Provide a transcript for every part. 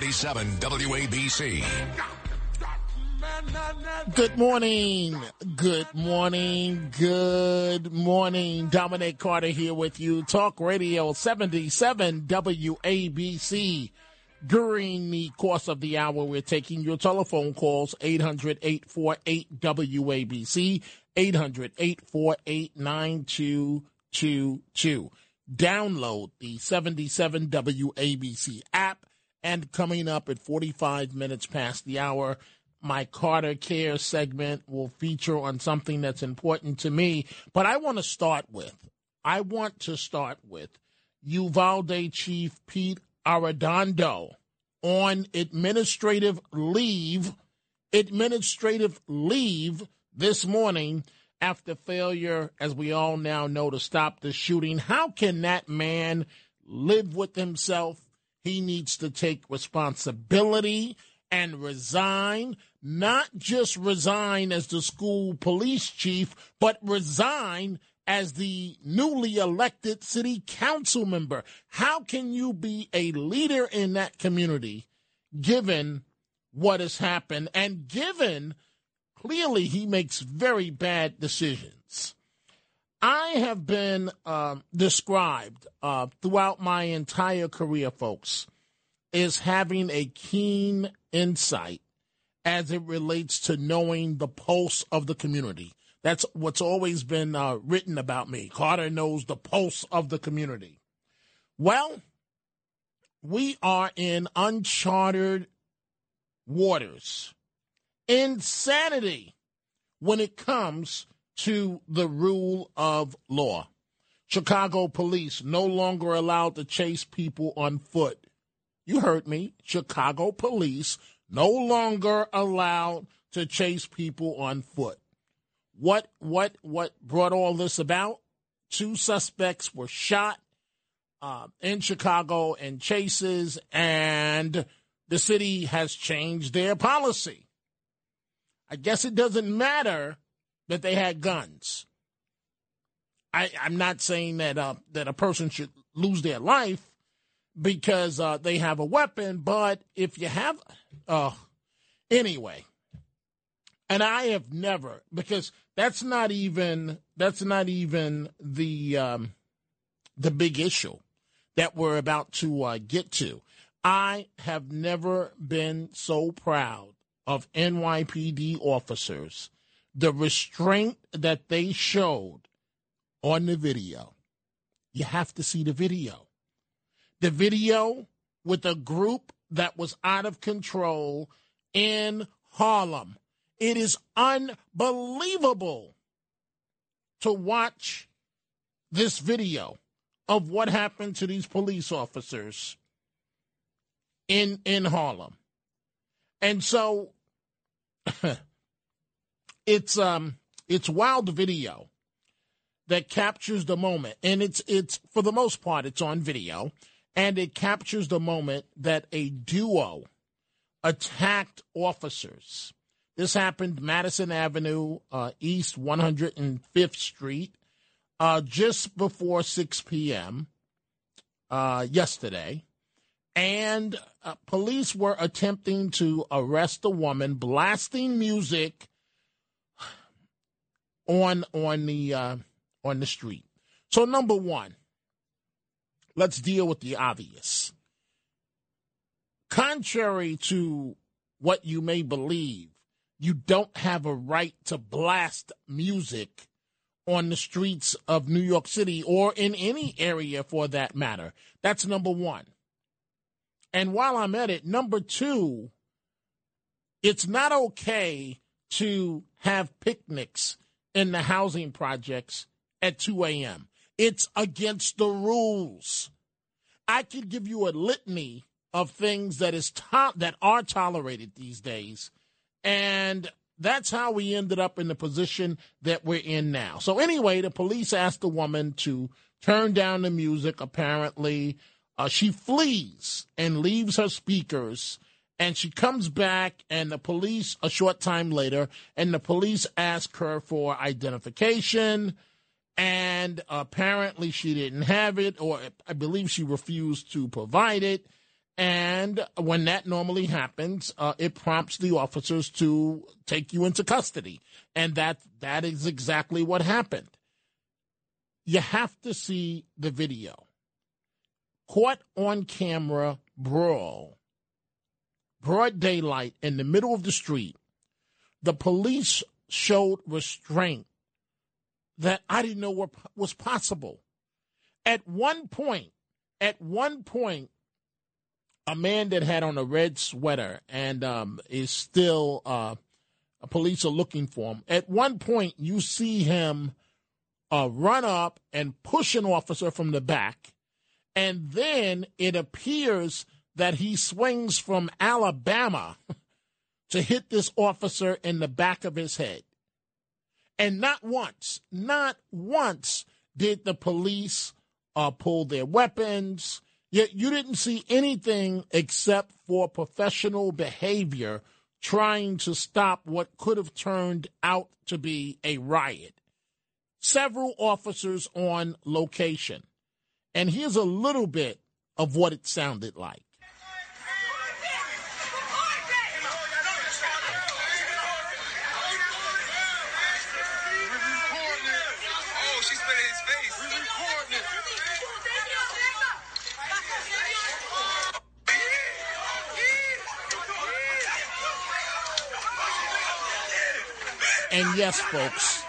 77 WABC. Good morning. Good morning. Good morning. Dominic Carter here with you. Talk Radio 77 WABC. During the course of the hour, we're taking your telephone calls 800 848 WABC, 800 848 9222. Download the 77 WABC app and coming up at 45 minutes past the hour, my Carter Care segment will feature on something that's important to me. But I want to start with, I want to start with Uvalde Chief Pete Arredondo on administrative leave, administrative leave this morning after failure, as we all now know, to stop the shooting. How can that man live with himself? He needs to take responsibility and resign, not just resign as the school police chief, but resign as the newly elected city council member. How can you be a leader in that community given what has happened and given clearly he makes very bad decisions? I have been uh, described uh, throughout my entire career, folks, as having a keen insight as it relates to knowing the pulse of the community. That's what's always been uh, written about me. Carter knows the pulse of the community. Well, we are in uncharted waters, insanity when it comes to the rule of law. Chicago police no longer allowed to chase people on foot. You heard me. Chicago police no longer allowed to chase people on foot. What what what brought all this about? Two suspects were shot uh, in Chicago in chases, and the city has changed their policy. I guess it doesn't matter that they had guns. I, am not saying that uh, that a person should lose their life because uh, they have a weapon, but if you have, uh, anyway, and I have never because that's not even that's not even the um, the big issue that we're about to uh, get to. I have never been so proud of NYPD officers the restraint that they showed on the video. You have to see the video. The video with a group that was out of control in Harlem. It is unbelievable to watch this video of what happened to these police officers in in Harlem. And so it's um it's wild video that captures the moment. And it's it's for the most part it's on video. And it captures the moment that a duo attacked officers. This happened madison avenue uh, east 105th street uh, just before 6 p.m uh, yesterday. And uh, police were attempting to arrest the woman blasting music on on the uh, on the street. So number one, let's deal with the obvious. contrary to what you may believe, you don't have a right to blast music on the streets of New York City or in any area for that matter. That's number one. And while I'm at it, number two, it's not okay to have picnics in the housing projects at 2 a.m. It's against the rules. I could give you a litany of things that is to- that are tolerated these days, and that's how we ended up in the position that we're in now. So anyway, the police asked the woman to turn down the music. Apparently, uh, she flees and leaves her speakers. And she comes back, and the police, a short time later, and the police ask her for identification. And apparently, she didn't have it, or I believe she refused to provide it. And when that normally happens, uh, it prompts the officers to take you into custody. And that that is exactly what happened. You have to see the video. Caught on camera brawl, broad daylight in the middle of the street. The police showed restraint that I didn't know what was possible. At one point, at one point, a man that had on a red sweater and um, is still uh, police are looking for him. At one point, you see him uh, run up and push an officer from the back, and then it appears that he swings from Alabama to hit this officer in the back of his head. And not once, not once did the police uh, pull their weapons Yet you didn't see anything except for professional behavior trying to stop what could have turned out to be a riot. Several officers on location. And here's a little bit of what it sounded like. And yes, folks,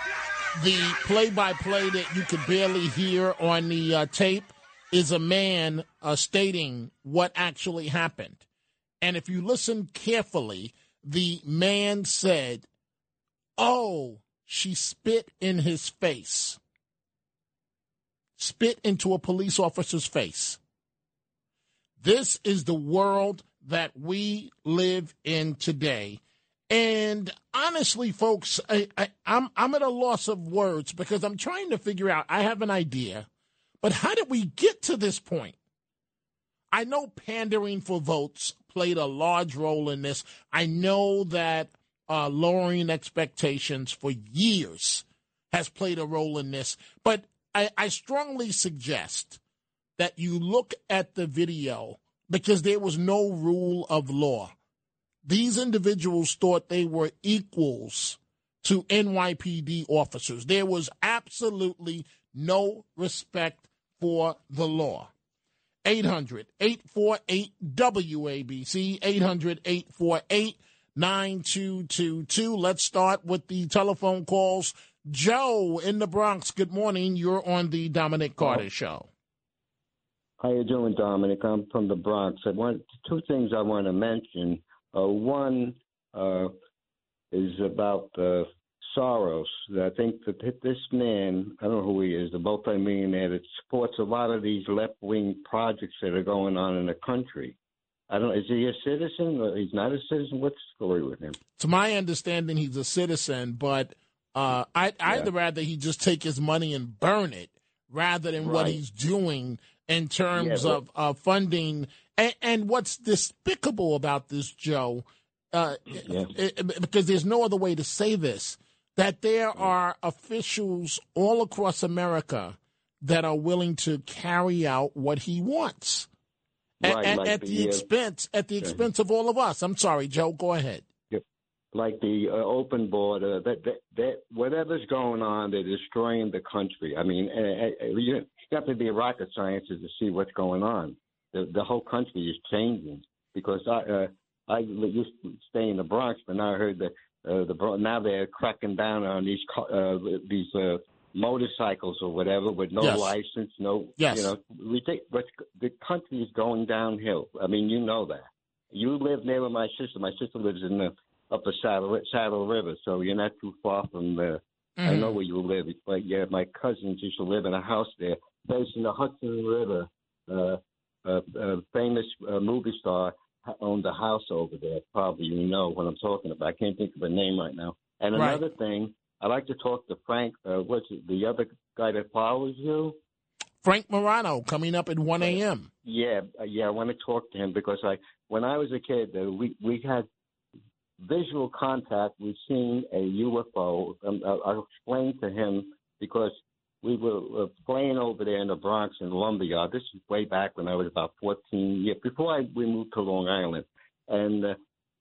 the play by play that you could barely hear on the uh, tape is a man uh, stating what actually happened. And if you listen carefully, the man said, Oh, she spit in his face. Spit into a police officer's face. This is the world that we live in today. And honestly, folks, I, I, I'm I'm at a loss of words because I'm trying to figure out. I have an idea, but how did we get to this point? I know pandering for votes played a large role in this. I know that uh, lowering expectations for years has played a role in this, but I, I strongly suggest that you look at the video because there was no rule of law these individuals thought they were equals to NYPD officers. There was absolutely no respect for the law. 800 848 WABC, 800 848 9222. Let's start with the telephone calls. Joe in the Bronx, good morning. You're on the Dominic Carter Show. How you doing, Dominic? I'm from the Bronx. I want two things I want to mention. Uh, one uh, is about uh, Soros. I think that this man, I don't know who he is, the multi-millionaire that supports a lot of these left-wing projects that are going on in the country. I don't. Is he a citizen? Or he's not a citizen. What's the story with him? To my understanding, he's a citizen, but uh, I, I'd yeah. rather he just take his money and burn it rather than right. what he's doing in terms yeah, of uh, funding and, and what's despicable about this, Joe, uh, yeah. it, because there's no other way to say this, that there are officials all across America that are willing to carry out what he wants. Right, at, like at the, the, expense at the expense of all of us. I'm sorry, Joe. Go ahead. Like the uh, open border, that, that that whatever's going on, they're destroying the country. I mean, uh, uh, you have to be a rocket scientist to see what's going on. The, the whole country is changing. because I uh, I used to stay in the Bronx, but now I heard that uh, the now they're cracking down on these uh, these uh, motorcycles or whatever with no Yes. license, no Yes. you know we think but the country is going downhill. I mean, you know that. You live near my sister. My sister lives in the upper Saddle Saddle River, so you're not too far from there. I Mhm. know where you live. It's like yeah, my cousins used to live in a house there, facing the Hudson River. Uh, a, a famous uh, movie star owned a house over there. Probably you know what I'm talking about. I can't think of a name right now. And Right. another thing, I'd like to talk to Frank. Uh, what's it, the other guy that follows you? Frank Morano coming up at 1 a.m. Yeah, uh, yeah. I want to talk to him because I, when I was a kid, uh, we we had visual contact. We've seen a UFO. Um, I'll, I'll explain to him because we were playing over there in the Bronx in Lumberyard. This is way back when I was about 14 years before I we moved to Long Island, and uh,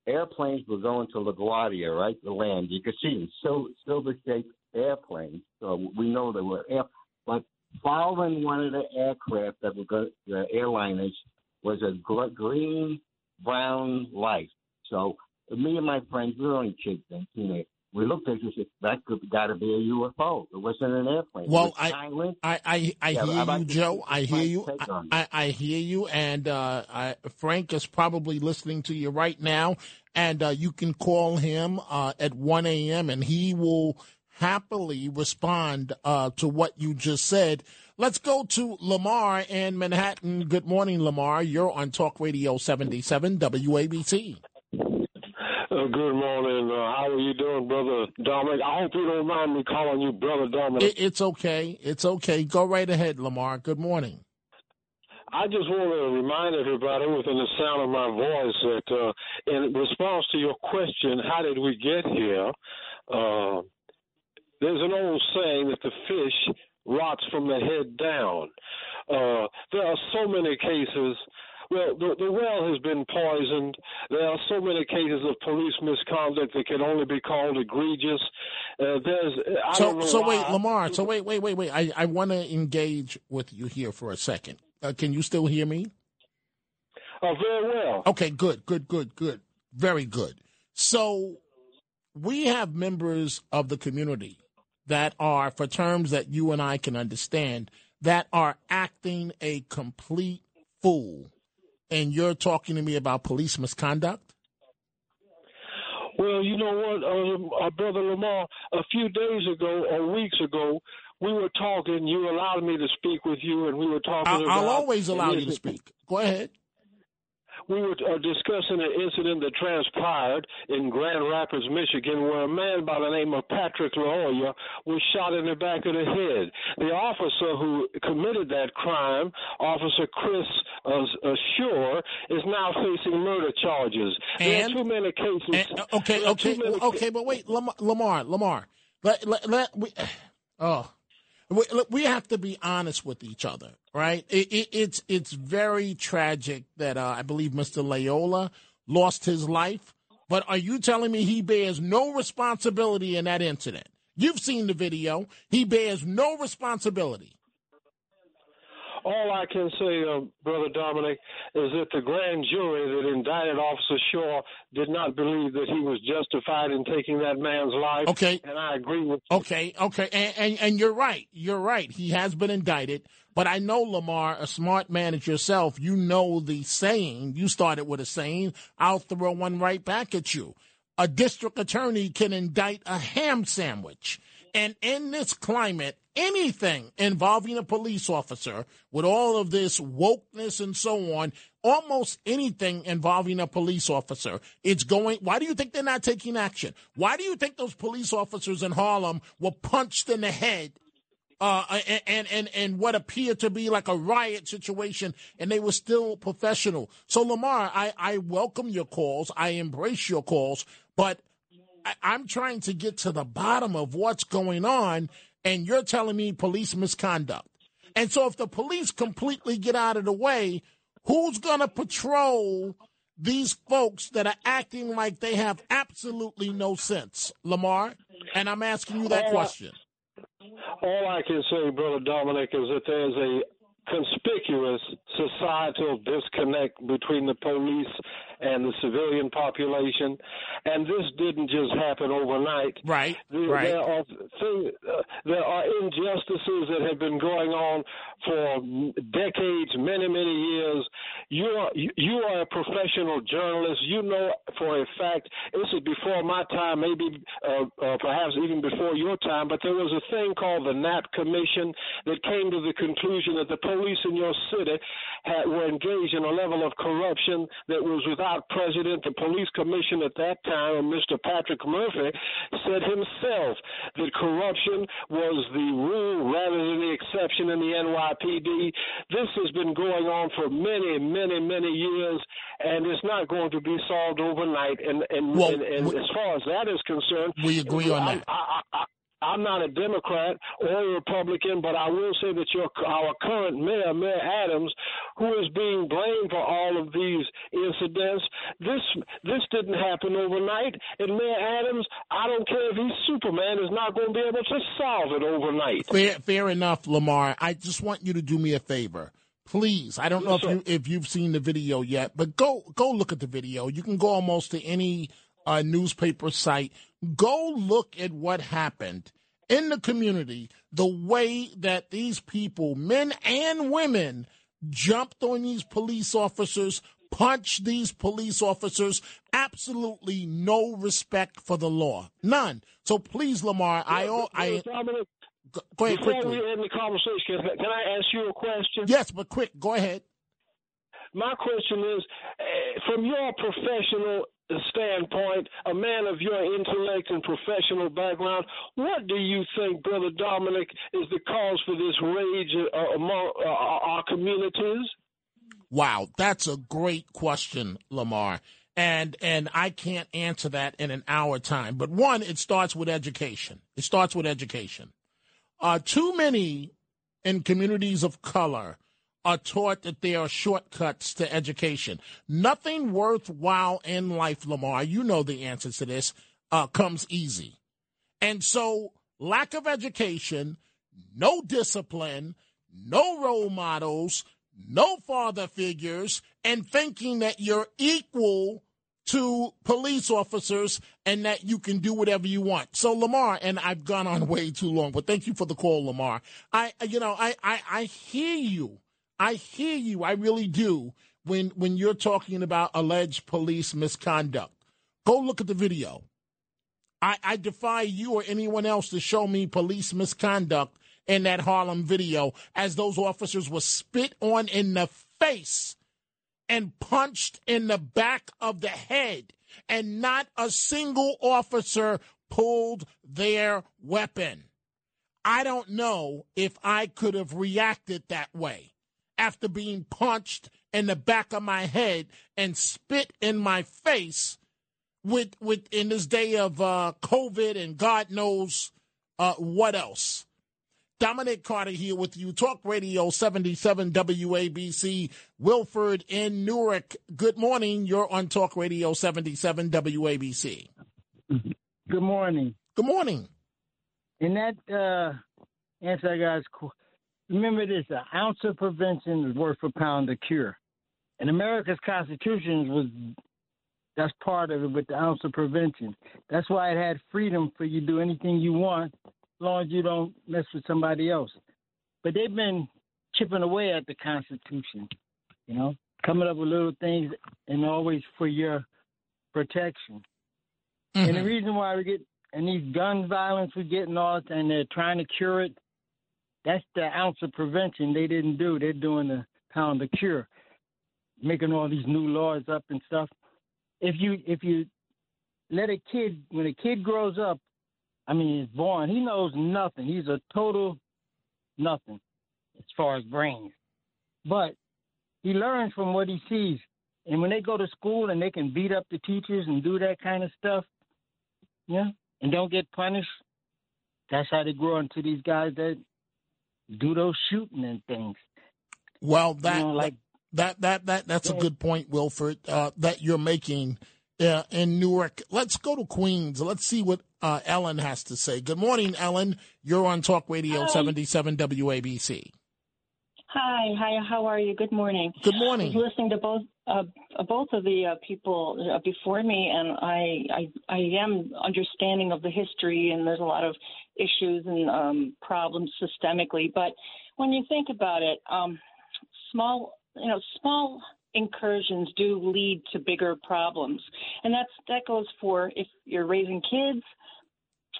airplanes were going to LaGuardia, right, the land. You could see them, sil- silver-shaped airplanes. So we know they were air, but following one of the aircraft that were go, the airliners was a gr- green brown light. So me and my friends, we were only kids then, teenagers. We looked at it and said, that could got to be a UFO. It wasn't an airplane. Well, I- I, I, I Yeah, hear you, Joe. I hear you. take on it. I, I hear you. And uh, I, Frank is probably listening to you right now. And uh, you can call him uh, at 1 a.m. and he will happily respond uh, to what you just said. Let's go to Lamar in Manhattan. Good morning, Lamar. You're on Talk Radio 77 WABC. Uh, good morning. Uh, how are you doing, brother Dominic? I hope you don't mind me calling you brother Dominic. It, it's okay. It's okay. Go right ahead, Lamar. Good morning. I just want to remind everybody within the sound of my voice that uh, in response to your question, how did we get here? Uh, there's an old saying that the fish rots from the head down. Uh, there are so many cases. Well, the, the well has been poisoned. There are so many cases of police misconduct that can only be called egregious. Uh, there's I don't So, so wait, Lamar. So wait, wait, wait, wait. I, I want to engage with you here for a second. Uh, can you still hear me? Uh, very well. Okay, good, good, good, good. Very good. So we have members of the community that are, for terms that you and I can understand, that are acting a complete fool. And you're talking to me about police misconduct? Well, you know what, uh, uh, brother Lamar. A few days ago or weeks ago, we were talking. You allowed me to speak with you, and we were talking. I'll, about, I'll always allow you to speak. Go ahead. We were uh, discussing an incident that transpired in Grand Rapids, Michigan, where a man by the name of Patrick Lyoya was shot in the back of the head. The officer who committed that crime, Officer Chris uh, Schurr, is now facing murder charges. there And? are too many cases. And, okay, okay, okay, but wait, Lamar, Lamar, Lamar. Let, let, let we, oh, we, we have to be honest with each other, right? It, it, it's it's very tragic that uh, I believe Mr. Lyoya lost his life. But are you telling me he bears no responsibility in that incident? You've seen the video. He bears no responsibility. All I can say, uh, Brother Dominic, is that the grand jury that indicted Officer Shaw did not believe that he was justified in taking that man's life. Okay. And I agree with you. Okay, okay, and, and and you're right. You're right. He has been indicted, but I know Lamar, a smart man as yourself. You know the saying. You started with a saying. I'll throw one right back at you. A district attorney can indict a ham sandwich, and in this climate, anything involving a police officer, with all of this wokeness and so on, almost anything involving a police officer, it's going. Why do you think they're not taking action? Why do you think those police officers in Harlem were punched in the head? Uh, and, and and what appeared to be like a riot situation, and they were still professional. So Lamar, I I welcome your calls, I embrace your calls, but I, I'm trying to get to the bottom of what's going on, and you're telling me police misconduct. And so, if the police completely get out of the way, who's going to patrol these folks that are acting like they have absolutely no sense, Lamar? And I'm asking you that question. All I can say, Brother Dominic, is that there's a conspicuous societal disconnect between the police and the civilian population, and this didn't just happen overnight. Right, there, right. There are things, uh, there are injustices that have been going on for decades, many, many years. You are you are a professional journalist. You know for a fact this is before my time, maybe uh, uh, perhaps even before your time. But there was a thing called the Knapp Commission that came to the conclusion that the police in your city had, were engaged in a level of corruption that was without precedent. The police commission at that time, Mr. Patrick Murphy, said himself that corruption was the rule rather than the exception in the NYPD. This has been going on for many, many, many years, and it's not going to be solved overnight. And and, well, and, and we, as far as that is concerned, we agree on I, that. I, I, I'm not a Democrat or a Republican, but I will say that your our current mayor, Mayor Adams, who is being blamed for all of these incidents, this this didn't happen overnight. And Mayor Adams, I don't care if he's Superman, is not going to be able to solve it overnight. Fair, fair enough, Lamar. I just want you to do me a favor. Please, I don't know Yes, if you if you've seen the video yet, but go go look at the video. You can go almost to any uh, newspaper site. Go look at what happened in the community. The way that these people, men and women, jumped on these police officers, punched these police officers. Absolutely no respect for the law, none. So please, Lamar, I all I Dominic, go ahead before quickly. we end the conversation, can I ask you a question? Yes, but quick, go ahead. My question is, eh, from your professional standpoint, a man of your intellect and professional background, what do you think, Brother Dominic, is the cause for this rage uh, among uh, our communities? Wow, that's a great question, Lamar. And and I can't answer that in an hour time. But one, it starts with education. It starts with education. Uh, too many in communities of color are taught that there are shortcuts to education. Nothing worthwhile in life, Lamar, you know the answer to this, uh, comes easy. And so, lack of education, no discipline, no role models, no father figures, and thinking that you're equal to police officers and that you can do whatever you want. So Lamar, and I've gone on way too long, but thank you for the call, Lamar. I, you know, I, I, I hear you. I hear you. I really do. When when you're talking about alleged police misconduct, go look at the video. I, I defy you or anyone else to show me police misconduct in that Harlem video as those officers were spit on in the face and punched in the back of the head, and not a single officer pulled their weapon. I don't know if I could have reacted that way after being punched in the back of my head and spit in my face with with in this day of uh, COVID and God knows uh, what else. Dominic Carter here with you, Talk Radio 77 WABC, Wilford in Newark. Good morning. You're on Talk Radio 77 WABC. Good morning. Good morning. In that uh, answer, guys, remember this: an ounce of prevention is worth a pound of cure. And America's Constitution was that's part of it with the ounce of prevention. That's why it had freedom for you to do anything you want, as long as you don't mess with somebody else. But they've been chipping away at the Constitution, you know, coming up with little things and always for your protection. And the mm-hmm. reason why we get and these gun violence we get and all and they're trying to cure it, that's the ounce of prevention they didn't do. They're doing the pound of cure, making all these new laws up and stuff. If you if you let a kid when a kid grows up, I mean he's born, he knows nothing. He's a total nothing as far as brains. But he learns from what he sees. And when they go to school and they can beat up the teachers and do that kind of stuff, yeah, and don't get punished, that's how they grow into these guys that do those shooting and things. Well, that You know, like- that that that that's a good point, Wilford, uh, that you're making uh, in Newark. Let's go to Queens. Let's see what uh, Ellen has to say. Good morning, Ellen. You're on Talk Radio Hi. 77 WABC. Hi, hi. How are you? Good morning. Good morning. I was listening to both uh, both of the uh, people uh, before me, and I, I I am understanding of the history, and there's a lot of issues and um, problems systemically. But when you think about it, um, small you know small incursions do lead to bigger problems, and that's that goes for if you're raising kids.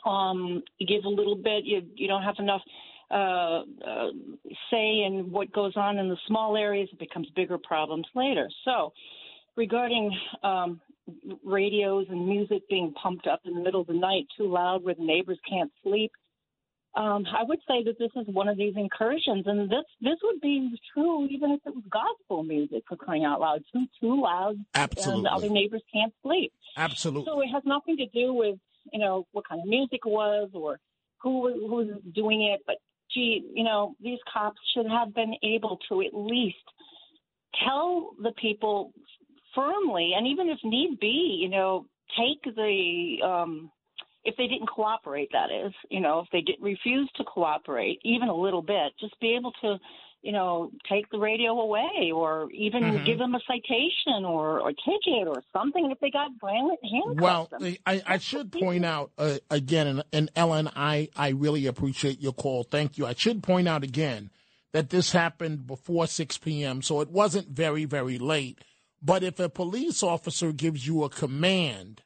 Um, you give a little bit, you you don't have enough uh, uh, say in what goes on in the small areas, it becomes bigger problems later. So, regarding um, radios and music being pumped up in the middle of the night too loud where the neighbors can't sleep, um, I would say that this is one of these incursions, and this this would be true even if it was gospel music for crying out loud. Too too loud, Absolutely. and other neighbors can't sleep. Absolutely. So it has nothing to do with you know what kind of music it was or who who was doing it, but gee, you know, these cops should have been able to at least tell the people firmly, and even if need be, you know, take the um, if they didn't cooperate, that is, you know, if they did refuse to cooperate, even a little bit, just be able to, you know, take the radio away, or even Mhm. give them a citation or or ticket or something if they got violent handcuffs. Well. I, I should point out uh, again, and, and Ellen, I, I really appreciate your call. Thank you. I should point out again that this happened before 6 p.m., so it wasn't very, very late. But if a police officer gives you a command,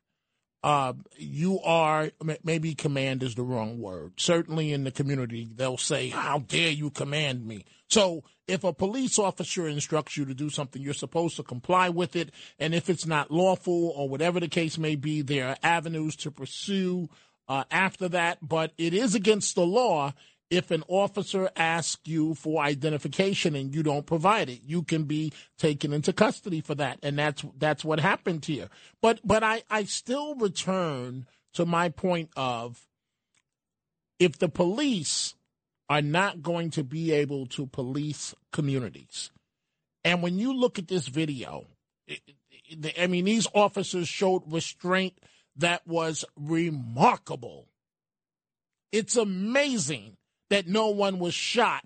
uh, you are maybe command is the wrong word. Certainly in the community, they'll say, "How dare you command me?" So if a police officer instructs you to do something, you're supposed to comply with it. And if it's not lawful or whatever the case may be, there are avenues to pursue uh, after that. But it is against the law if an officer asks you for identification and you don't provide it, you can be taken into custody for that, and that's that's what happened here. But but I I still return to my point of if the police are not going to be able to police communities, and when you look at this video, it, it, I mean these officers showed restraint that was remarkable. It's amazing that no one was shot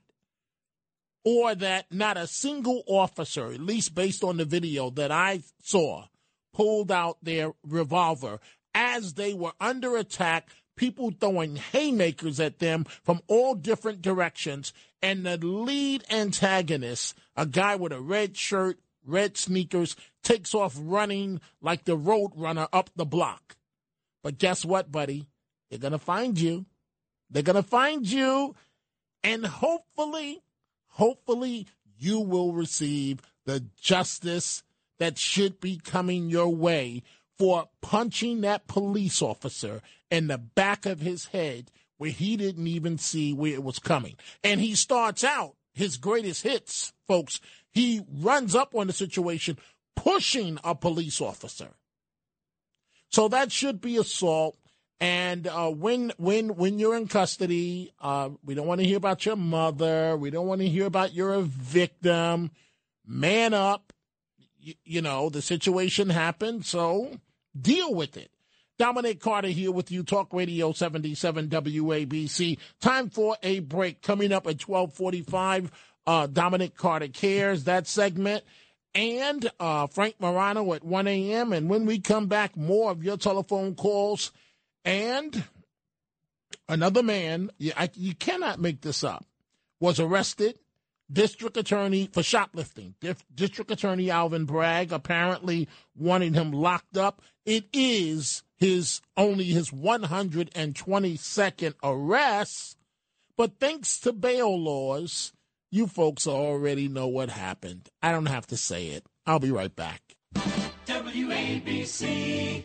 or that not a single officer, at least based on the video that I saw, pulled out their revolver as they were under attack, people throwing haymakers at them from all different directions. And the lead antagonist, a guy with a red shirt, red sneakers, takes off running like the road runner up the block. But guess what, buddy? They're going to find you. They're going to find you. And hopefully, hopefully, you will receive the justice that should be coming your way for punching that police officer in the back of his head where he didn't even see where it was coming. And he starts out his greatest hits, folks. He runs up on the situation, pushing a police officer. So that should be assault. And uh, when when when you're in custody, uh, we don't want to hear about your mother. We don't want to hear about you're a victim. Man up. You, you know the situation happened, so deal with it. Dominic Carter here with you, Talk Radio 77 WABC. Time for a break. Coming up at 1245, uh, Dominic Carter Cares, that segment. And uh, Frank Morano at 1 a.m. And when we come back, more of your telephone calls. And another man, you, I, you cannot make this up, was arrested. District attorney for shoplifting. District attorney Alvin Bragg apparently wanted him locked up. It is his only his 122nd arrest, but thanks to bail laws, you folks already know what happened. I don't have to say it. I'll be right back. WABC.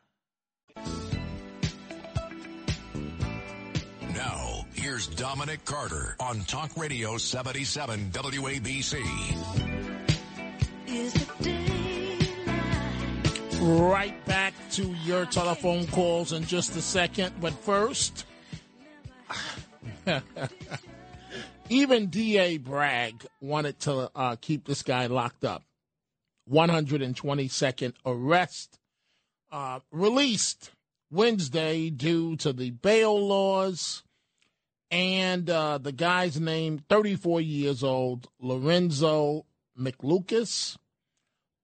Dominic Carter on Talk Radio 77 WABC. Right back to your telephone calls in just a second. But first, even D.A. Bragg wanted to uh, keep this guy locked up. 122nd arrest uh, released Wednesday due to the bail laws. And uh, the guy's name, 34 years old, Lorenzo McLucas,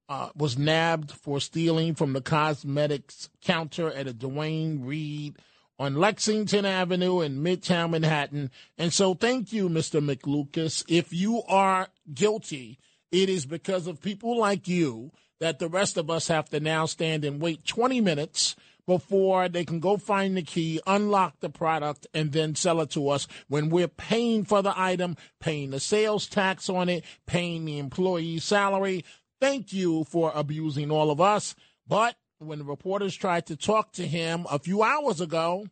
uh, was nabbed for stealing from the cosmetics counter at a Duane Reade on Lexington Avenue in Midtown Manhattan. And so, thank you, Mr. McLucas. If you are guilty, it is because of people like you that the rest of us have to now stand and wait 20 minutes before they can go find the key, unlock the product, and then sell it to us when we're paying for the item, paying the sales tax on it, paying the employee salary. Thank you for abusing all of us. But when the reporters tried to talk to him a few hours ago,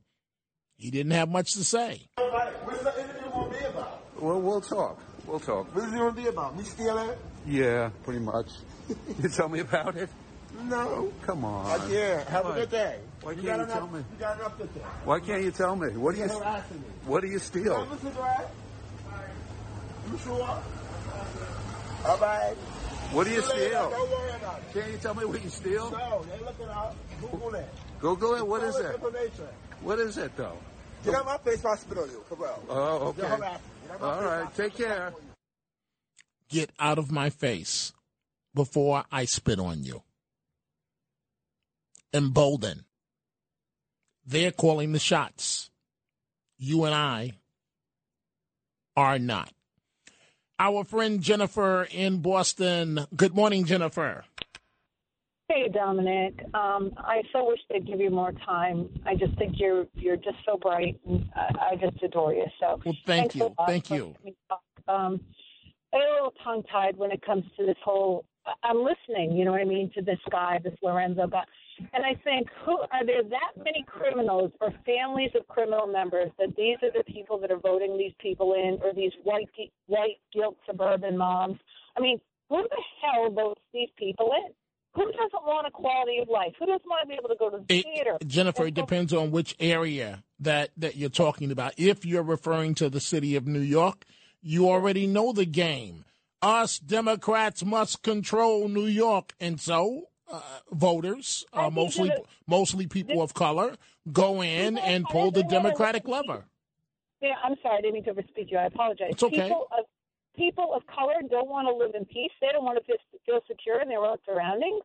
he didn't have much to say. What's the interview going to be about? Well, we'll talk. We'll talk. What's it going to be about? Me stealing? Yeah, pretty much. you tell me about it? No. Come on. Uh, yeah. Have What? a good day. Why you can't got you enough, tell me? You got enough to say. Why can't you tell me? What do you You're me. What do you You steal? have a? You sure? All right. What do you See steal? Don't worry about it. Can't you tell me what you steal? No, they look it up. Google it. Google it. What is All it? What is it though? Get out my face, if I spit on you. Come on. Oh, okay. harassing me. Get out my All face, right. I'll Take care. Get out of my face before I spit on you. Embolden. They're calling the shots. You and I are not. Our friend Jennifer in Boston. Good morning, Jennifer. Hey, Dominic. Um, I so wish they'd give you more time. I just think you're you're just so bright, and I, I just adore you. So, Well, thank you. Thank you. letting me talk. Um, I'm a little tongue tied when it comes to this whole. I'm listening. You know what I mean to this guy, this Lorenzo guy, and I think, who are there that many criminals or families of criminal members that these are the people that are voting these people in, or these white white guilt suburban moms? I mean, who the hell votes these people in? Who doesn't want a quality of life? Who doesn't want to be able to go to the It- theater? Jennifer, it depends on which area that, that you're talking about. If you're referring to the city of New York, you already know the game. Us Democrats must control New York, and so uh, voters, uh, mostly mostly people of color, go in and pull the Democratic lever. Yeah, I'm sorry, I didn't mean to overspeak you. I apologize. It's okay. People of people of color don't want to live in peace. They don't want to feel, feel secure in their own surroundings.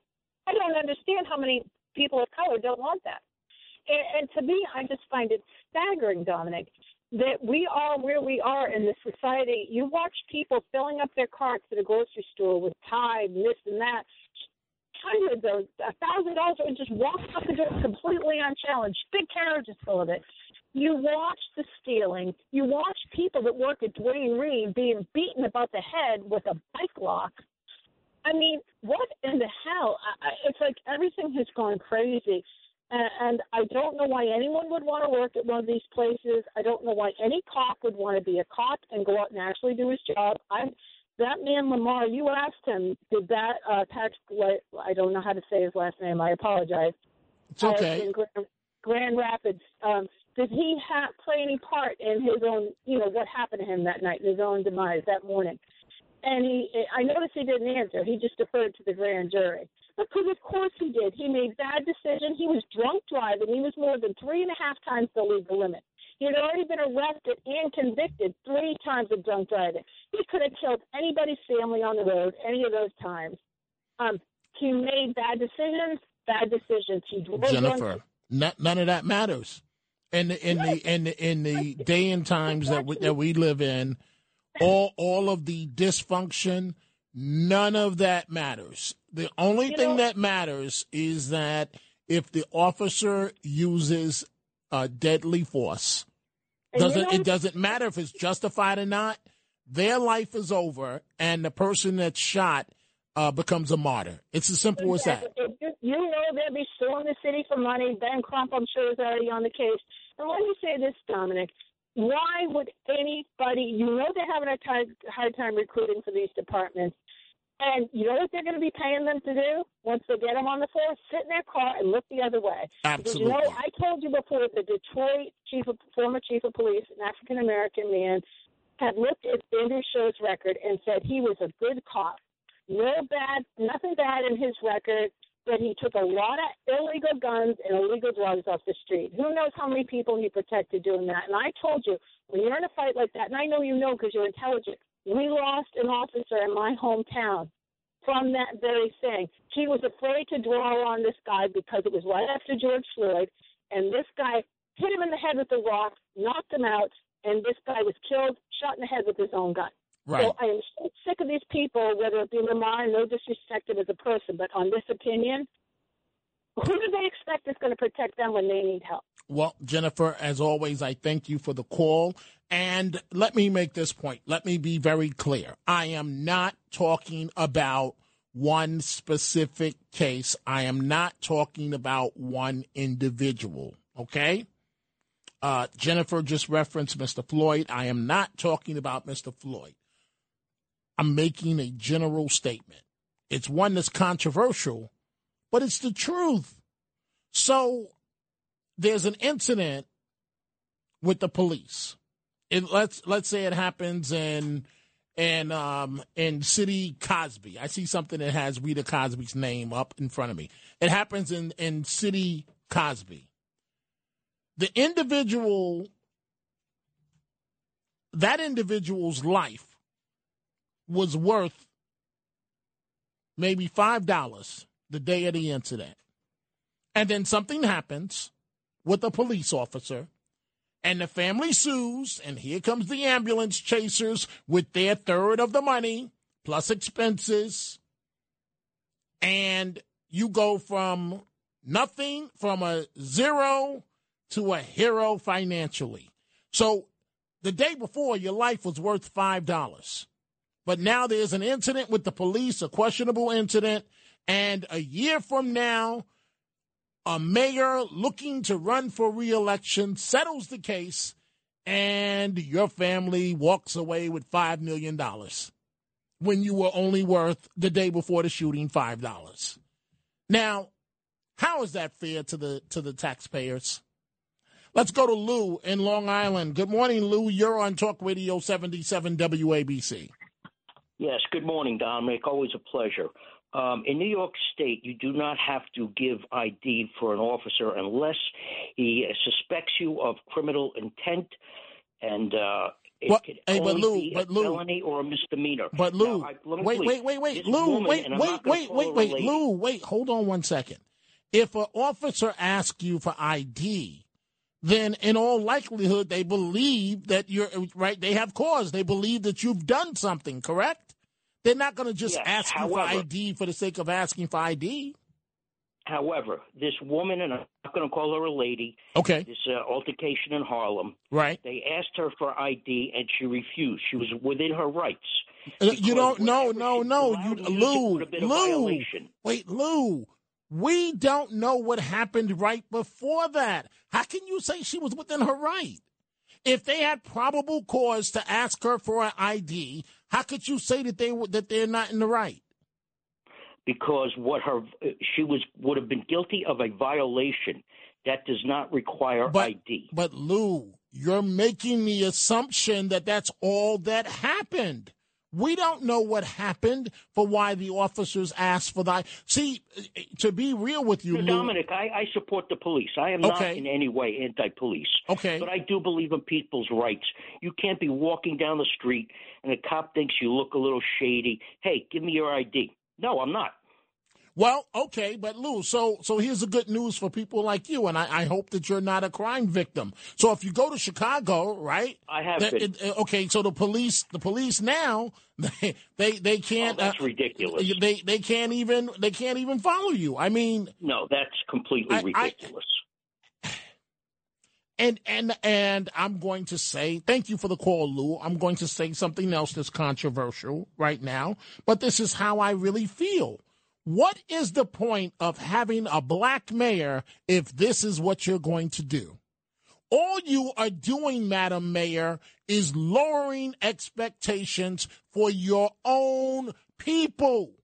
I don't understand how many people of color don't want that. And, and to me, I just find it staggering, Dominic, that we are where we are in this society. You watch people filling up their carts at a grocery store with Tide and this and that, hundreds or a thousand dollars, and just walk out the door completely unchallenged. Big carriages full of it. You watch the stealing. You watch people that work at Duane Reade being beaten about the head with a bike lock. I mean, what in the hell? I- it's like everything has gone crazy. And, and I don't know why anyone would want to work at one of these places. I don't know why any cop would want to be a cop and go out and actually do his job. I'm that man Lamar. You asked him, did that uh, tax? I don't know how to say his last name. I apologize. It's okay. in Grand, Grand Rapids. Um, did he ha- play any part in his own, you know, what happened to him that night, his own demise that morning? And he, I noticed he didn't answer. He just deferred to the grand jury. Because of course he did. He made bad decisions. He was drunk driving. He was more than three and a half times the legal limit. He had already been arrested and convicted three times of drunk driving. He could have killed anybody's family on the road any of those times. Um, he made bad decisions. Bad decisions. He. Jennifer, n- none of that matters. In the in the in the in the day and times that we, that we live in, all all of the dysfunction, none of that matters. The only You thing know- that matters is that if the officer uses uh, deadly force, And doesn't know- it doesn't matter if it's justified or not. Their life is over, and the person that's shot uh, becomes a martyr. It's as simple as that. Exactly. You, you know they'll be suing the city for money. Ben Crump, I'm sure, is already on the case. And let me say this, Dominic. Why would anybody? You know they're having a hard time recruiting for these departments, and you know what they're going to be paying them to do once they get them on the force? Sit in their car and look the other way. Absolutely. You know, I told you before the Detroit chief of former chief of police, an African American man, had looked at Andrew Schurr's record and said he was a good cop. No bad, nothing bad in his record that he took a lot of illegal guns and illegal drugs off the street. Who knows how many people he protected doing that? And I told you, when you're in a fight like that, and I know you know because you're intelligent, we lost an officer in my hometown from that very thing. He was afraid to draw on this guy because it was right after George Floyd, and this guy hit him in the head with a rock, knocked him out, and this guy was killed, shot in the head with his own gun. Right. So I am so sick of these people, whether it be Lamar, no disrespect him as a person, but on this opinion, who do they expect is going to protect them when they need help? Well, Jennifer, as always, I thank you for the call. And let me make this point. Let me be very clear. I am not talking about one specific case. I am not talking about one individual. Okay? Uh, Jennifer just referenced Mr. Floyd. I am not talking about Mr. Floyd. I'm making a general statement. It's one that's controversial, but it's the truth. So there's an incident with the police. It, let's let's say it happens in in um in city Cosby. I see something that has Rita Cosby's name up in front of me. It happens in in city Cosby. The individual that individual's life was worth maybe five dollars the day of the incident. And then something happens with a police officer, and the family sues, and here comes the ambulance chasers with their third of the money plus expenses. And you go from nothing, from a zero to a hero financially. So the day before, your life was worth $5. But now there's an incident with the police, a questionable incident. And a year from now, a mayor looking to run for reelection settles the case, and your family walks away with $5 million when you were only worth the day before the shooting $5. Now, how is that fair to the to the taxpayers? Let's go to Lou in Long Island. Good morning, Lou. You're on Talk Radio 77 WABC. Yes, good morning, Dominic. Always a pleasure. Um, in New York State, you do not have to give ID for an officer unless he suspects you of criminal intent, and uh, it What- can hey, but only Lou, be but a Lou- felony or a misdemeanor. But Lou, Now, I- wait, please- wait, wait, wait, Lou, woman, wait, wait, wait, wait, wait, lady. Lou, wait, hold on one second. If an officer asks you for ID, then in all likelihood they believe that you're right. They have cause. They believe that you've done something. Correct? They're not going to just Yes, ask you for ID for the sake of asking for ID. However, this woman, and I'm not going to call her a lady, Okay. this uh, altercation in Harlem, Right. they asked her for ID and she refused. She was within her rights. Uh, You don't. No, no, no. You, Lou, would have been a Lou. Wait, Lou. We don't know what happened right before that. How can you say she was within her right? If they had probable cause to ask her for an ID, how could you say that they were, that they're not in the right? because what her she was would have been guilty of a violation that does not require ID. But Lou, you're making the assumption that that's all that happened. We don't know what happened for why the officers asked for that. See, to be real with you, Lou, Dominic, I, I support the police. I am not in any way anti-police. Okay. But I do believe in people's rights. You can't be walking down the street and a cop thinks you look a little shady. Hey, give me your ID. No, I'm not. Well, okay, but Lou, so so here's the good news for people like you, and I, I hope that you're not a crime victim. So if you go to Chicago, right? I have it- uh, okay, so the police, the police now, they they, they can't. Oh, that's uh, ridiculous. They they can't even they can't even follow you. I mean, No, that's completely I- I- ridiculous. and and and I'm going to say thank you for the call, Lou. I'm going to say something else that's controversial right now, but this is how I really feel. What is the point of having a black mayor if this is what you're going to do? All you are doing, Madam Mayor, is lowering expectations for your own people.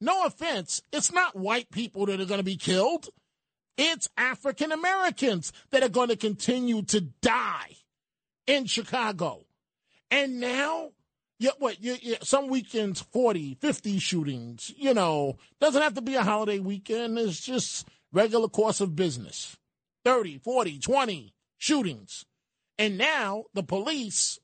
No offense, it's not white people that are going to be killed. It's African Americans that are going to continue to die in Chicago. And now, yeah, what, you, you, some weekends, 40, 50 shootings, you know, doesn't have to be a holiday weekend. It's just regular course of business. 30, 40, 20 shootings. And now the police,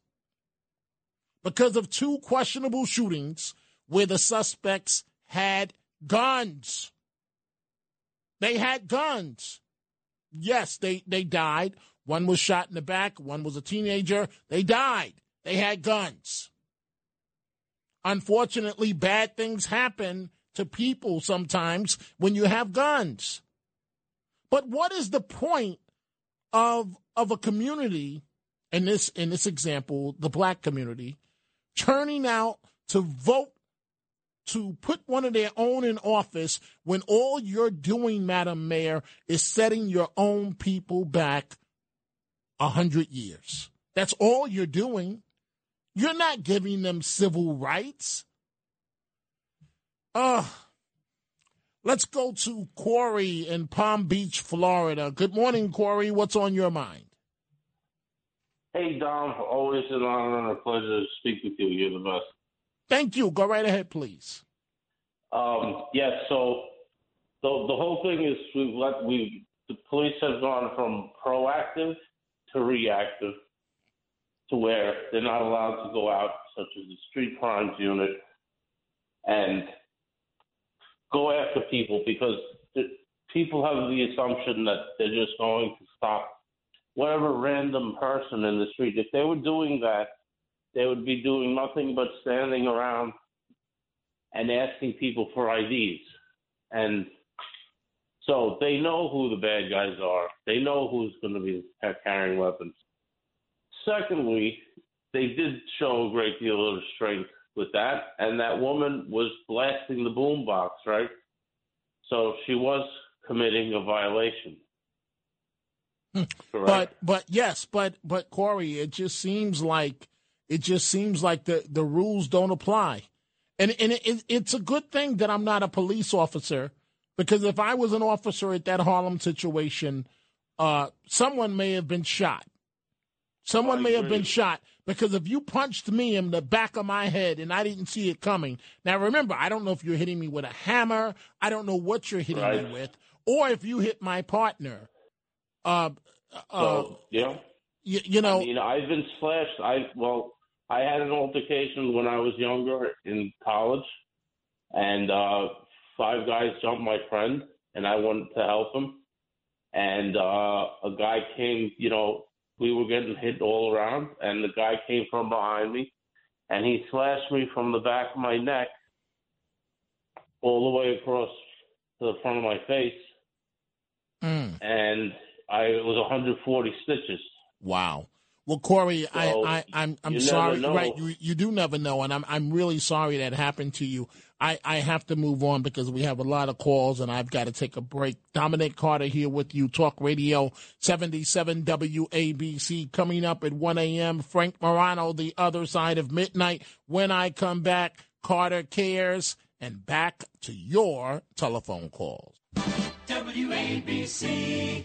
because of two questionable shootings where the suspects had guns, they had guns. Yes, they, they died. One was shot in the back, one was a teenager. They died. They had guns. Unfortunately, bad things happen to people sometimes when you have guns. But what is the point of of a community in this in this example, the black community, turning out to vote to put one of their own in office when all you're doing, Madam Mayor, is setting your own people back a hundred years. That's all you're doing. You're not giving them civil rights. Ugh. Let's go to Corey in Palm Beach, Florida. Good morning, Corey. What's on your mind? Hey, Dom. Always an honor and a pleasure to speak with you. You're the best. Thank you. Go right ahead, please. Um, yes. so the the whole thing is we've let we the police have gone from proactive to reactive to where they're not allowed to go out, such as the street crimes unit, and go after people because people have the assumption that they're just going to stop whatever random person in the street. If they were doing that, they would be doing nothing but standing around and asking people for IDs. And so they know who the bad guys are. They know who's going to be carrying weapons. Secondly, they did show a great deal of strength with that, and that woman was blasting the boombox, right? So she was committing a violation. But but yes, but but Corey, it just seems like it just seems like the the rules don't apply, and and it, it's a good thing that I'm not a police officer because if I was an officer at that Harlem situation, uh, someone may have been shot. Someone may have been shot because if you punched me in the back of my head and I didn't see it coming. Now remember, I don't know if you're hitting me with a hammer. I don't know what you're hitting Right. me with, or if you hit my partner. Uh, uh, So yeah, you, you know, I mean, I've been slashed. I well, I had an altercation when I was younger in college, and uh, five guys jumped my friend, and I wanted to help him, and uh, a guy came. You know, we were getting hit all around, and the guy came from behind me, and he slashed me from the back of my neck all the way across to the front of my face, mm, and I it was 140 stitches. wow. Well, Corey, So, I, I, I'm, I'm you never sorry. know. Right, you, you do never know, and I'm, I'm really sorry that happened to you. I, I have to move on because we have a lot of calls, and I've got to take a break. Dominic Carter here with you, Talk Radio 77 WABC, coming up at 1 a.m. Frank Morano, the other side of midnight. When I come back, Carter cares, and back to your telephone calls. WABC.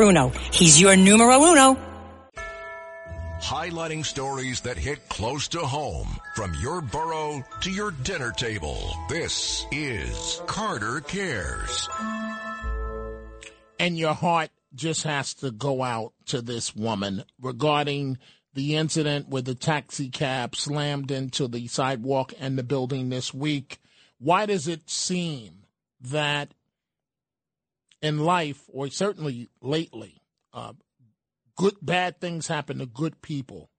He's your numero uno. Highlighting stories that hit close to home from your borough to your dinner table. This is Carter Cares. and your heart just has to go out to this woman regarding the incident where the taxi cab slammed into the sidewalk and the building this week. Why does it seem that in life, or certainly lately, uh, good bad things happen to good people.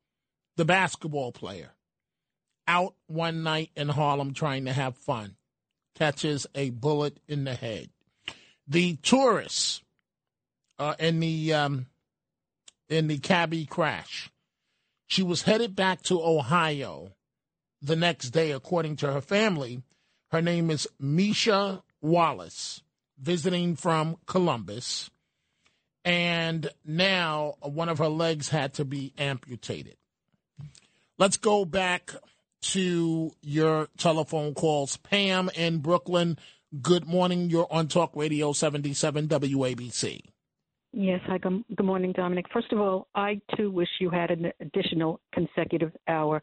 The basketball player out one night in Harlem trying to have fun catches a bullet in the head. The tourists uh, in the um, in the cabbie crash. She was headed back to Ohio the next day, according to her family. Her name is Misha Wallace, visiting from Columbus. And now one of her legs had to be amputated. Let's go back to your telephone calls. Pam in Brooklyn, good morning. You're on Talk Radio 77 WABC. Yes, hi, good, morning, Dominic. First of all, I too wish you had an additional consecutive hour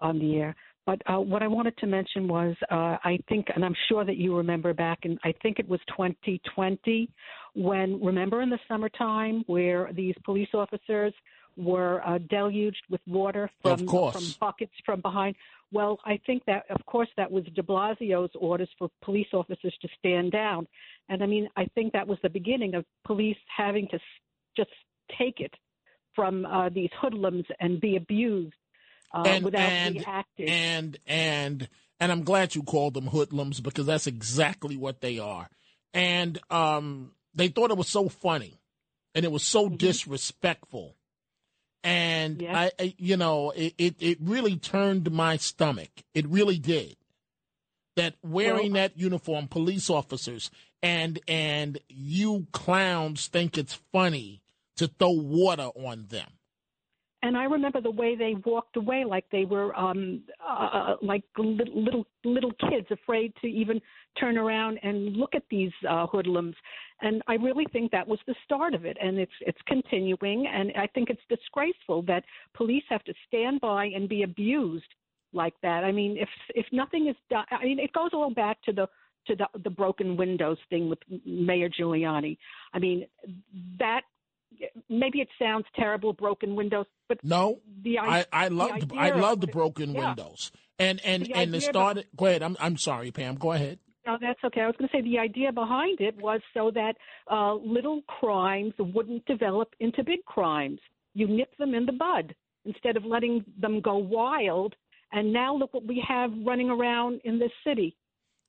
on the air. But uh, what I wanted to mention was uh, I think, and I'm sure that you remember back in, I think it was 2020, when, remember in the summertime where these police officers were uh, deluged with water from, from buckets from behind? Well, I think that, of course, that was de Blasio's orders for police officers to stand down. And I mean, I think that was the beginning of police having to just take it from uh, these hoodlums and be abused uh, and, without and, reacting. And and and I'm glad you called them hoodlums because that's exactly what they are. And um, they thought it was so funny, and it was so Mm-hmm. disrespectful. And I, I, you know, it, it it really turned my stomach. It really did. That wearing that uniform, police officers, and and you clowns think it's funny to throw water on them. And I remember the way they walked away, like they were um, uh, like little, little little kids, afraid to even turn around and look at these uh, hoodlums. And I really think that was the start of it, and it's it's continuing. And I think it's disgraceful that police have to stand by and be abused like that. I mean, if if nothing is done, I mean, it goes all back to the to the the broken windows thing with Mayor Giuliani. I mean, that maybe it sounds terrible, broken windows, but No, the I, I love the, I love the broken yeah. windows. And and The and it started. Go ahead. I'm I'm sorry, Pam. Go ahead. No, that's okay. I was going to say the idea behind it was so that uh, little crimes wouldn't develop into big crimes. You nip them in the bud instead of letting them go wild. And now look what we have running around in this city.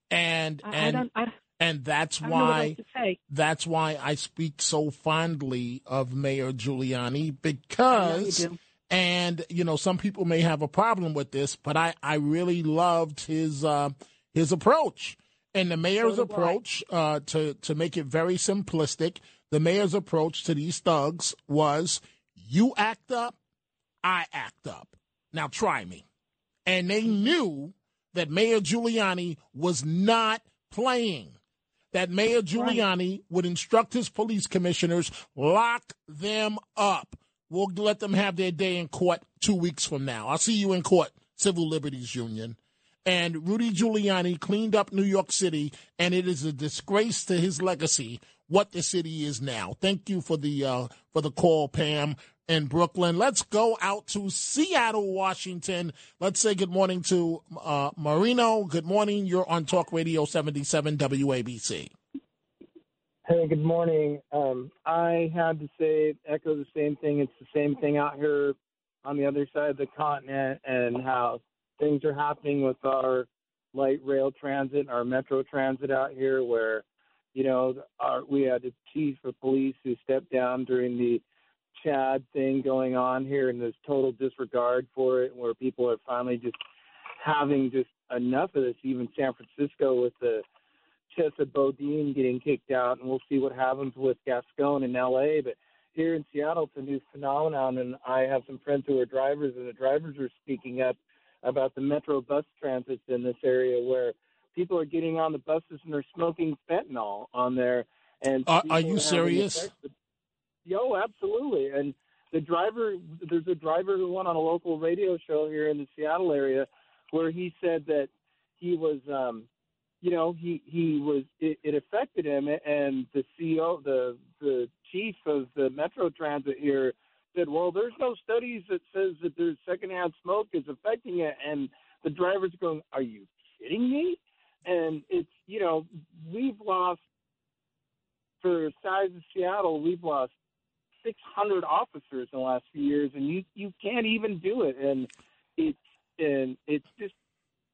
And I, I don't. I, and that's I don't know what why else to say. that's why I speak so fondly of Mayor Giuliani because do. and you know some people may have a problem with this, but I I really loved his uh, his approach and the mayor's So approach uh, to to make it very simplistic. The mayor's approach to these thugs was you act up, I act up. Now try me. And they knew that Mayor Giuliani was not playing. That Mayor Giuliani would instruct his police commissioners, lock them up. We'll let them have their day in court two weeks from now. I'll see you in court, Civil Liberties Union. And Rudy Giuliani cleaned up New York City, and it is a disgrace to his legacy what the city is now. Thank you for the uh, for the call, Pam in Brooklyn. Let's go out to Seattle, Washington. Let's say good morning to uh, Marino. Good morning. You're on Talk Radio 77 WABC. Hey, good morning. Um, I had to say, echo the same thing. It's the same thing out here on the other side of the continent, and how things are happening with our light rail transit, our metro transit out here, where you know our, we had a chief of police who stepped down during the Chad thing going on here, and there's total disregard for it, where people are finally just having just enough of this. Even San Francisco with the Chesa Boudin getting kicked out, and we'll see what happens with Gascon in L.A. But here in Seattle, it's a new phenomenon, and I have some friends who are drivers, and the drivers are speaking up about the metro bus transits in this area where people are getting on the buses and they're smoking fentanyl on there. And Are- are you serious? effects- Yo, absolutely. And the driver, there's a driver who went on a local radio show here in the Seattle area where he said that he was, um, you know, he he was it, it affected him, and the CEO, the the chief of the Metro Transit here said, well, there's no studies that says that there's secondhand smoke is affecting it, and the driver's going, are you kidding me? And it's you know we've lost for size of Seattle, we've lost 600 officers in the last few years, and you you can't even do it, and it's and it's just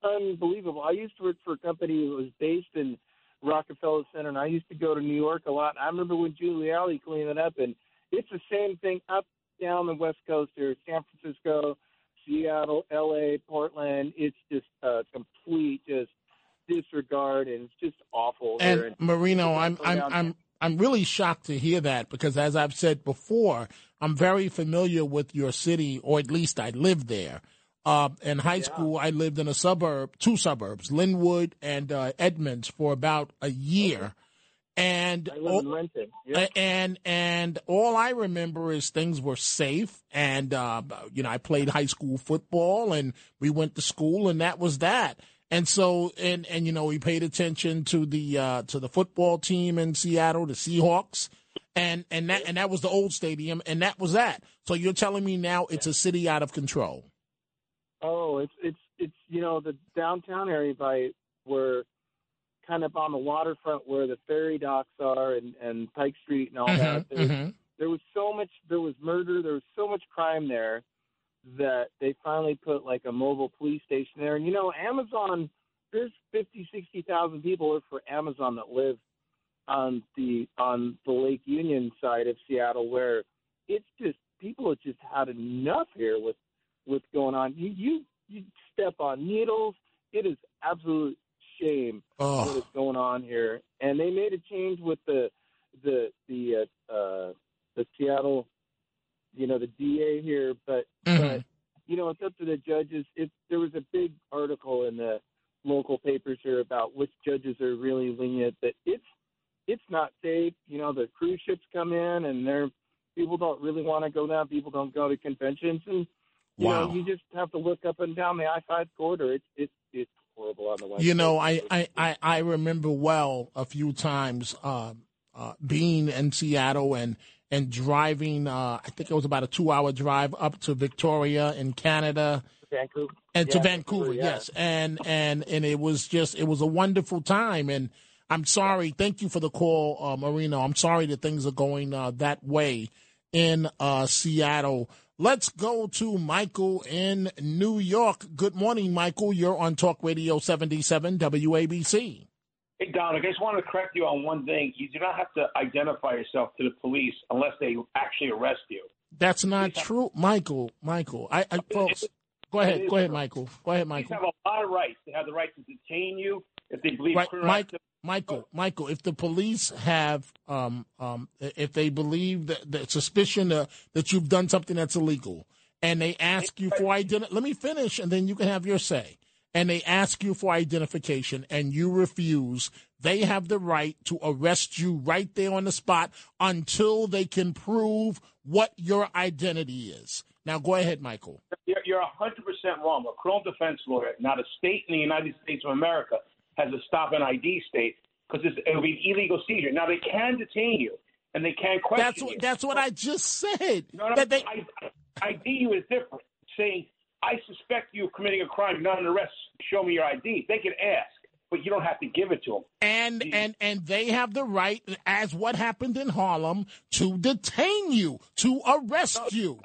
unbelievable. I used to work for a company that was based in Rockefeller Center, and I used to go to New York a lot. I remember when Giuliani cleaned it up, and it's the same thing up down the West Coast here, San Francisco, Seattle, L.A., Portland. It's just a complete just disregard, and it's just awful. And Marino, I'm I'm I'm I'm really shocked to hear that because as I've said before, I'm very familiar with your city, or at least I lived there. Uh, in high school, I lived in a suburb, two suburbs, Lynnwood and uh, Edmonds, for about a year. And I live in Renton. Yeah. and and all I remember is things were safe, and uh, you know I played high school football, and we went to school, and that was that. And so and and you know he paid attention to the uh, to the football team in Seattle, the Seahawks, and and that and that was the old stadium, and that was that. So you're telling me now it's a city out of control? Oh, it's it's it's you know the downtown area by where kind of on the waterfront where the ferry docks are and and Pike Street and all that. There, mhm. there was so much. There was murder. There was so much crime there that they finally put like a mobile police station there. And you know, Amazon. There's fifty, sixty thousand people work for Amazon that live on the on the Lake Union side of Seattle, where it's just people have just had enough here with what's going on. You you you step on needles. It is absolute shame Oh. what is going on here. And they made a change with the the the uh, uh the Seattle, you know, the DA here, but but you know it's up to the judges. If there was a big article in the local papers here about which judges are really lenient. That it's it's not safe. You know, the cruise ships come in and they're people don't really want to go down. People don't go to conventions, and you Wow. know, you just have to look up and down the I five corridor. It's it's it's horrible on the west. You know, I, I, I, I remember well a few times uh, uh, being in Seattle and and driving. Uh, I think it was about a two hour drive up to Victoria in Canada Vancouver and to Yeah, Vancouver. yeah. Yes, and and and it was just it was a wonderful time. And I'm sorry. Thank you for the call, uh, Marino. I'm sorry that things are going uh, that way in uh, Seattle. Let's go to Michael in New York. Good morning, Michael. You're on Talk Radio 77 WABC. Hey, Dominic, I just want to correct you on one thing. You do not have to identify yourself to the police unless they actually arrest you. That's not true, Michael. Michael, I, I folks, go ahead, go ahead, Michael. Go ahead, Police Michael. have a lot of rights. They have the right to detain you if they believe Right, Mike, activity. Michael, Michael. If the police have, um, um, if they believe that the suspicion uh, that you've done something that's illegal, and they ask you for identity, let me finish, and then you can have your say. And they ask you for identification, and you refuse. They have the right to arrest you right there on the spot until they can prove what your identity is. Now, go ahead, Michael. You're, you're 100% wrong. A criminal defense lawyer, not a state in the United States of America, has a stop and ID state because it would be an illegal seizure. Now, they can detain you and they can question That's you. what that's what I just said. No, no, That they- I, ID you is different. Saying, I suspect you of committing a crime, you're not an arrest, show me your ID. They can ask, but you don't have to give it to them. and and and they have the right, as what happened in Harlem, to detain you, to arrest you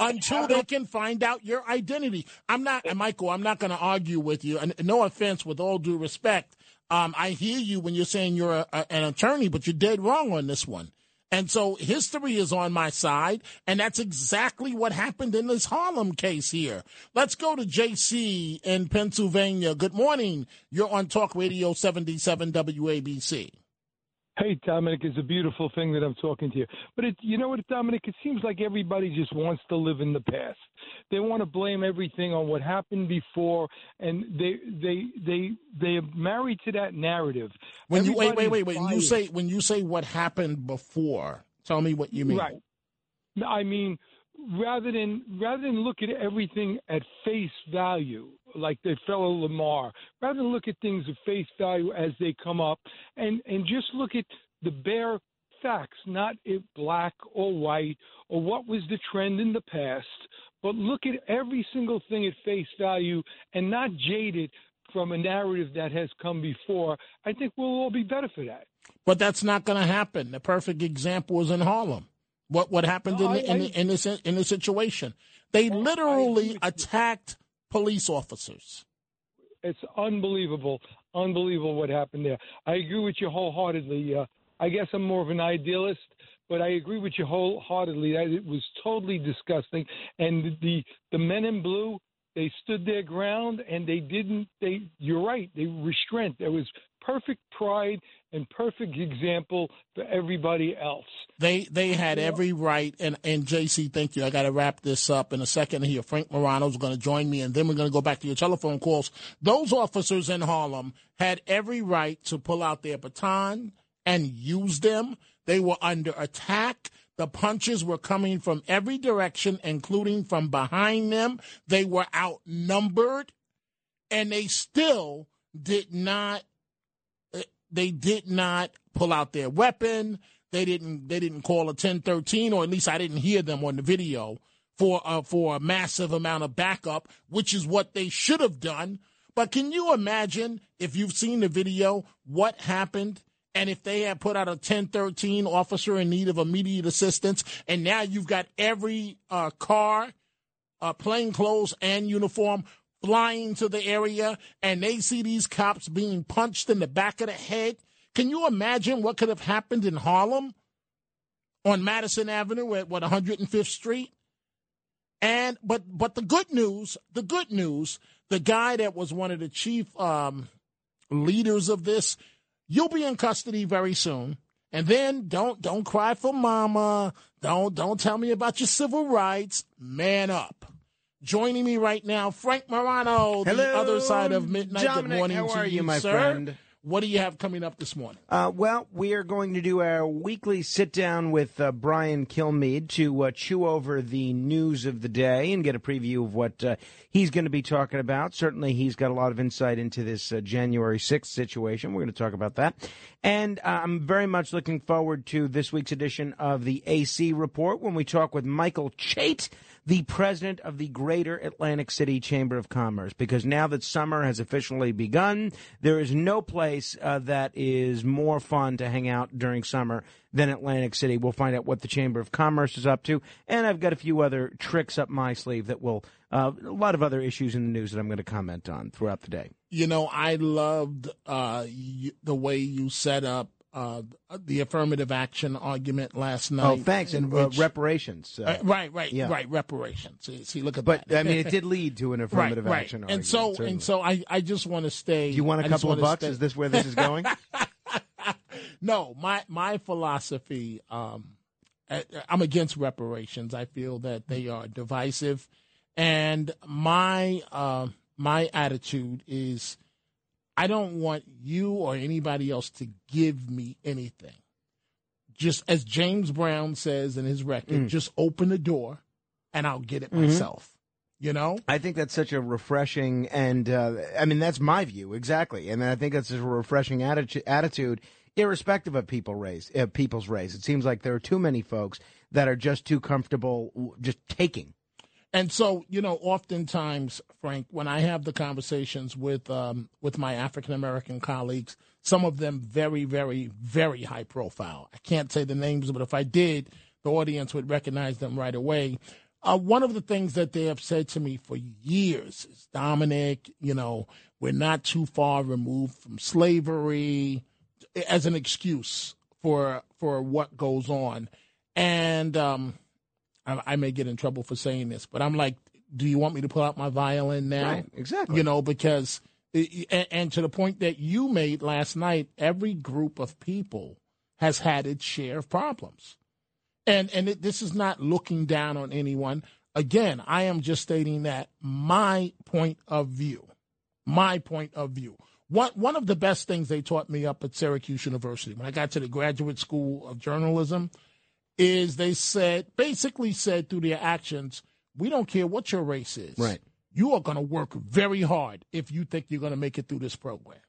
until they can find out your identity. I'm not, Michael. I'm not going to argue with you. And no offense, with all due respect, um, I hear you when you're saying you're a, a- an attorney, but you're dead wrong on this one. And so history is on my side, and that's exactly what happened in this Harlem case here. Let's go to JC in Pennsylvania. Good morning. You're on Talk Radio 77 WABC. Hey, Dominic, it's a beautiful thing that I'm talking to you. But it, you know what, Dominic? It seems like everybody just wants to live in the past. They want to blame everything on what happened before, and they they they they are married to that narrative. When you wait, wait, wait, wait. When you say when you say what happened before, tell me what you mean. Right. I mean, rather than rather than look at everything at face value, like the fellow Lamar, rather than look at things at face value as they come up, and and just look at the bare facts, not it black or white or what was the trend in the past, but look at every single thing at face value and not jaded from a narrative that has come before. I think we'll all be better for that. But that's not going to happen. The perfect example is in Harlem. What what happened No, in, I- in, I- in this in this situation? They oh, literally attacked police officers. It's unbelievable, unbelievable what happened there. I agree with you wholeheartedly. Uh, I guess I'm more of an idealist, but I agree with you wholeheartedly that it was totally disgusting. And the the men in blue, they stood their ground and they didn't. They, you're right, they restraint. There was perfect pride and perfect example for everybody else. They they had every right, and and JC, thank you. I got to wrap this up in a second here. Frank Morano is going to join me, and then we're going to go back to your telephone calls. Those officers in Harlem had every right to pull out their baton and use them. They were under attack. The punches were coming from every direction, including from behind them. They were outnumbered, and they still did not they did not pull out their weapon. They didn't. They didn't call a 1013, or at least I didn't hear them on the video for uh, for a massive amount of backup, which is what they should have done. But can you imagine if you've seen the video what happened? And if they had put out a 1013 officer in need of immediate assistance, and now you've got every uh, car, uh, plain clothes and uniform flying to the area, and they see these cops being punched in the back of the head. Can you imagine what could have happened in Harlem on Madison Avenue at what 105th Street? And but but the good news, the good news, the guy that was one of the chief um, leaders of this, you'll be in custody very soon. And then don't don't cry for mama. Don't don't tell me about your civil rights. Man up. Joining me right now, Frank Morano, the other side of midnight. Dominic, Good morning how to are you, my sir. friend? What do you have coming up this morning? Uh, well, we are going to do our weekly sit down with uh, Brian Kilmeade to uh, chew over the news of the day and get a preview of what uh, he's going to be talking about. Certainly, he's got a lot of insight into this uh, January 6th situation. We're going to talk about that. And uh, I'm very much looking forward to this week's edition of the AC Report when we talk with Michael Chait the president of the Greater Atlantic City Chamber of Commerce, because now that summer has officially begun, there is no place uh, that is more fun to hang out during summer than Atlantic City. We'll find out what the Chamber of Commerce is up to, and I've got a few other tricks up my sleeve that will, uh, a lot of other issues in the news that I'm going to comment on throughout the day. You know, I loved uh, y- the way you set up uh, the affirmative action argument last night. Oh, thanks, and uh, reparations. Uh, Uh, right, right, yeah. right. Reparations. See, look at But that. I mean, it did lead to an affirmative right, right. action. And so, certainly. and so, I, I just want to stay. Do you want a I couple of bucks? stay- Is this where this is going? no, my my philosophy. Um, I'm against reparations. I feel that they are divisive, and my uh, my attitude is, I don't want you or anybody else to give me anything. Just as James Brown says in his record, Mm. just open the door, and I'll get it Mhm. myself. You know, I think that's such a refreshing, and uh, I mean that's my view exactly, and I think that's a refreshing attitude, attitude irrespective of people race, uh, people's race. It seems like there are too many folks that are just too comfortable just taking. And so, you know, oftentimes, Frank, when I have the conversations with um, with my African American colleagues, some of them very, very, very high profile. I can't say the names, but if I did, the audience would recognize them right away. Uh, one of the things that they have said to me for years is, Dominic, you know, we're not too far removed from slavery, as an excuse for for what goes on, and um, I, I may get in trouble for saying this, but I'm like, do you want me to pull out my violin now? Right, exactly. You know, because and, and to the point that you made last night, every group of people has had its share of problems, and and it, this is not looking down on anyone. Again, I am just stating that my point of view, my point of view. One one of the best things they taught me up at Syracuse University when I got to the graduate school of journalism is they said basically said through their actions, we don't care what your race is. Right. You are going to work very hard if you think you're going to make it through this program.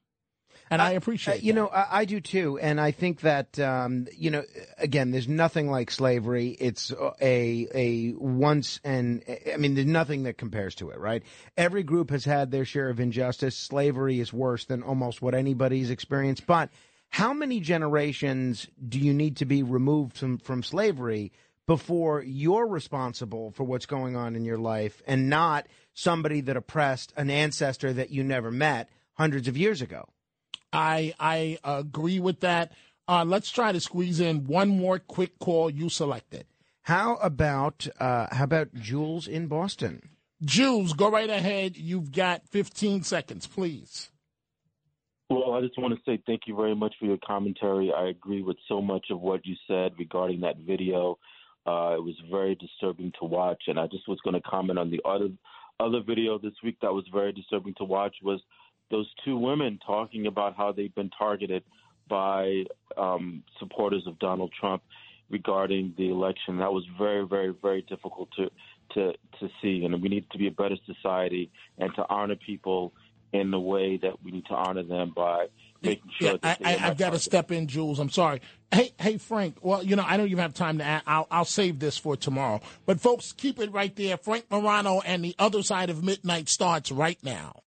And I appreciate Uh, you know, I, I do too, and I think that um, you know, again, there's nothing like slavery. It's a a once and I mean, there's nothing that compares to it, right? Every group has had their share of injustice. Slavery is worse than almost what anybody's experienced. But how many generations do you need to be removed from from slavery before you're responsible for what's going on in your life and not somebody that oppressed an ancestor that you never met hundreds of years ago. I I agree with that. Uh, let's try to squeeze in one more quick call. You selected. How about uh, how about Jules in Boston? Jules, go right ahead. You've got 15 seconds, please. Well, I just want to say thank you very much for your commentary. I agree with so much of what you said regarding that video. Uh, it was very disturbing to watch, and I just was going to comment on the other other video this week that was very disturbing to watch was those two women talking about how they've been targeted by um, supporters of Donald Trump regarding the election. That was very, very, very difficult to to to see, and we need to be a better society and to honor people in the way that we need to honor them by making sure Yeah, that I, I've got to step in, Jules. I'm sorry. Hey, hey, Frank. Well, you know, I don't even have time to. Add, I'll, I'll save this for tomorrow. But folks, keep it right there. Frank Morano and the other side of midnight starts right now.